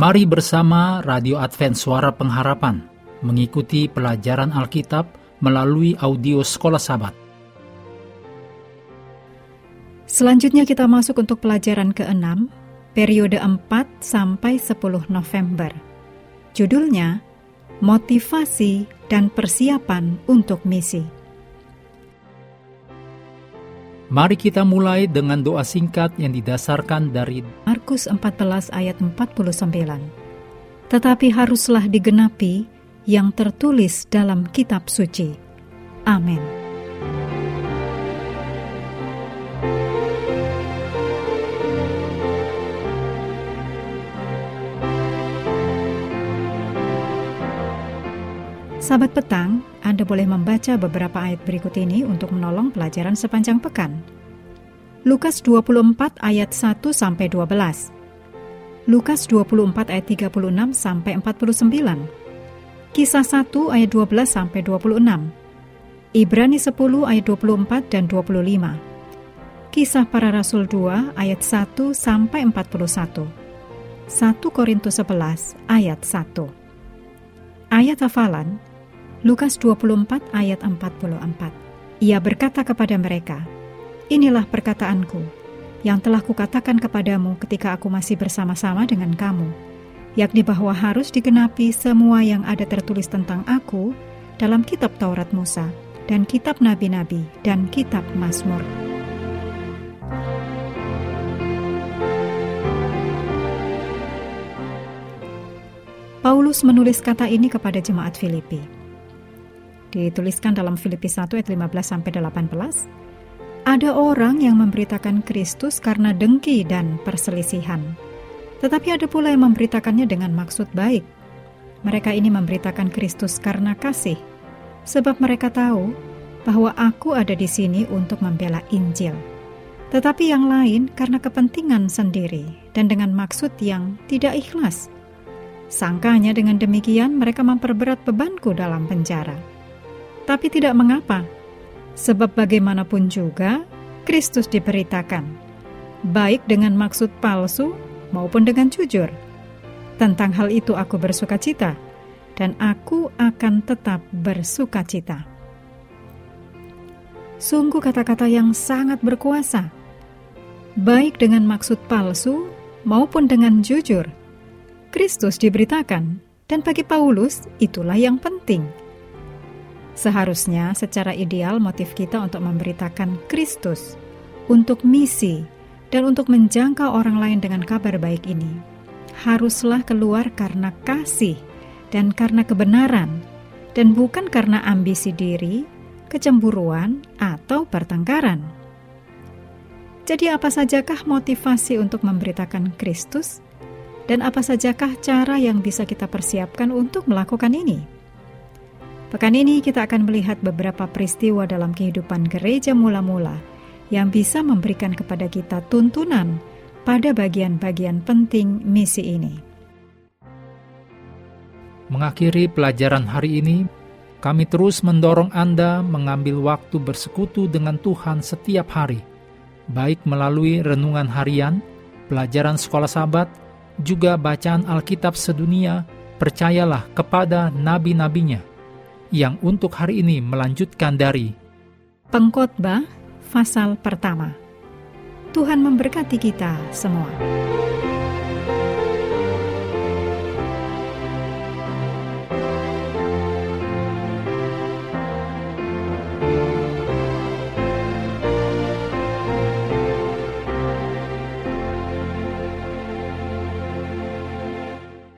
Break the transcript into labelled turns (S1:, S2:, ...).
S1: Mari bersama Radio Advent Suara Pengharapan mengikuti pelajaran Alkitab melalui audio Sekolah Sabat.
S2: Selanjutnya kita masuk untuk pelajaran ke-6, periode 4 sampai 10 November. Judulnya Motivasi dan Persiapan untuk Misi.
S1: Mari kita mulai dengan doa singkat yang didasarkan dari
S2: Markus 14 ayat 49. Tetapi haruslah digenapi yang tertulis dalam kitab suci. Amin. Sahabat petang, Anda boleh membaca beberapa ayat berikut ini untuk menolong pelajaran sepanjang pekan. Lukas 24 ayat 1 sampai 12. Lukas 24 ayat 36 sampai 49. Kisah 1 ayat 12 sampai 26. Ibrani 10 ayat 24 dan 25. Kisah para Rasul 2 ayat 1 sampai 41. 1 Korintus 11 ayat 1. Ayat hafalan Lukas 24 ayat 44. Ia berkata kepada mereka, Inilah perkataanku, yang telah kukatakan kepadamu ketika aku masih bersama-sama dengan kamu, yakni bahwa harus digenapi semua yang ada tertulis tentang aku dalam kitab Taurat Musa, dan kitab nabi-nabi, dan kitab Mazmur. Paulus menulis kata ini kepada jemaat Filipi dituliskan dalam Filipi 1 ayat 15 sampai 18. Ada orang yang memberitakan Kristus karena dengki dan perselisihan. Tetapi ada pula yang memberitakannya dengan maksud baik. Mereka ini memberitakan Kristus karena kasih, sebab mereka tahu bahwa aku ada di sini untuk membela Injil. Tetapi yang lain karena kepentingan sendiri dan dengan maksud yang tidak ikhlas. Sangkanya dengan demikian mereka memperberat bebanku dalam penjara. Tapi tidak mengapa, sebab bagaimanapun juga Kristus diberitakan, baik dengan maksud palsu maupun dengan jujur. Tentang hal itu aku bersuka cita, dan aku akan tetap bersuka cita. Sungguh kata-kata yang sangat berkuasa, baik dengan maksud palsu maupun dengan jujur. Kristus diberitakan, dan bagi Paulus itulah yang penting Seharusnya secara ideal motif kita untuk memberitakan Kristus, untuk misi, dan untuk menjangkau orang lain dengan kabar baik ini haruslah keluar karena kasih dan karena kebenaran, dan bukan karena ambisi diri, kecemburuan, atau pertengkaran. Jadi, apa sajakah motivasi untuk memberitakan Kristus, dan apa sajakah cara yang bisa kita persiapkan untuk melakukan ini? Pekan ini kita akan melihat beberapa peristiwa dalam kehidupan gereja mula-mula yang bisa memberikan kepada kita tuntunan pada bagian-bagian penting misi ini.
S1: Mengakhiri pelajaran hari ini, kami terus mendorong Anda mengambil waktu bersekutu dengan Tuhan setiap hari, baik melalui renungan harian, pelajaran sekolah sahabat, juga bacaan Alkitab sedunia, percayalah kepada nabi-nabinya yang untuk hari ini melanjutkan dari
S2: Pengkhotbah pasal pertama. Tuhan memberkati kita semua.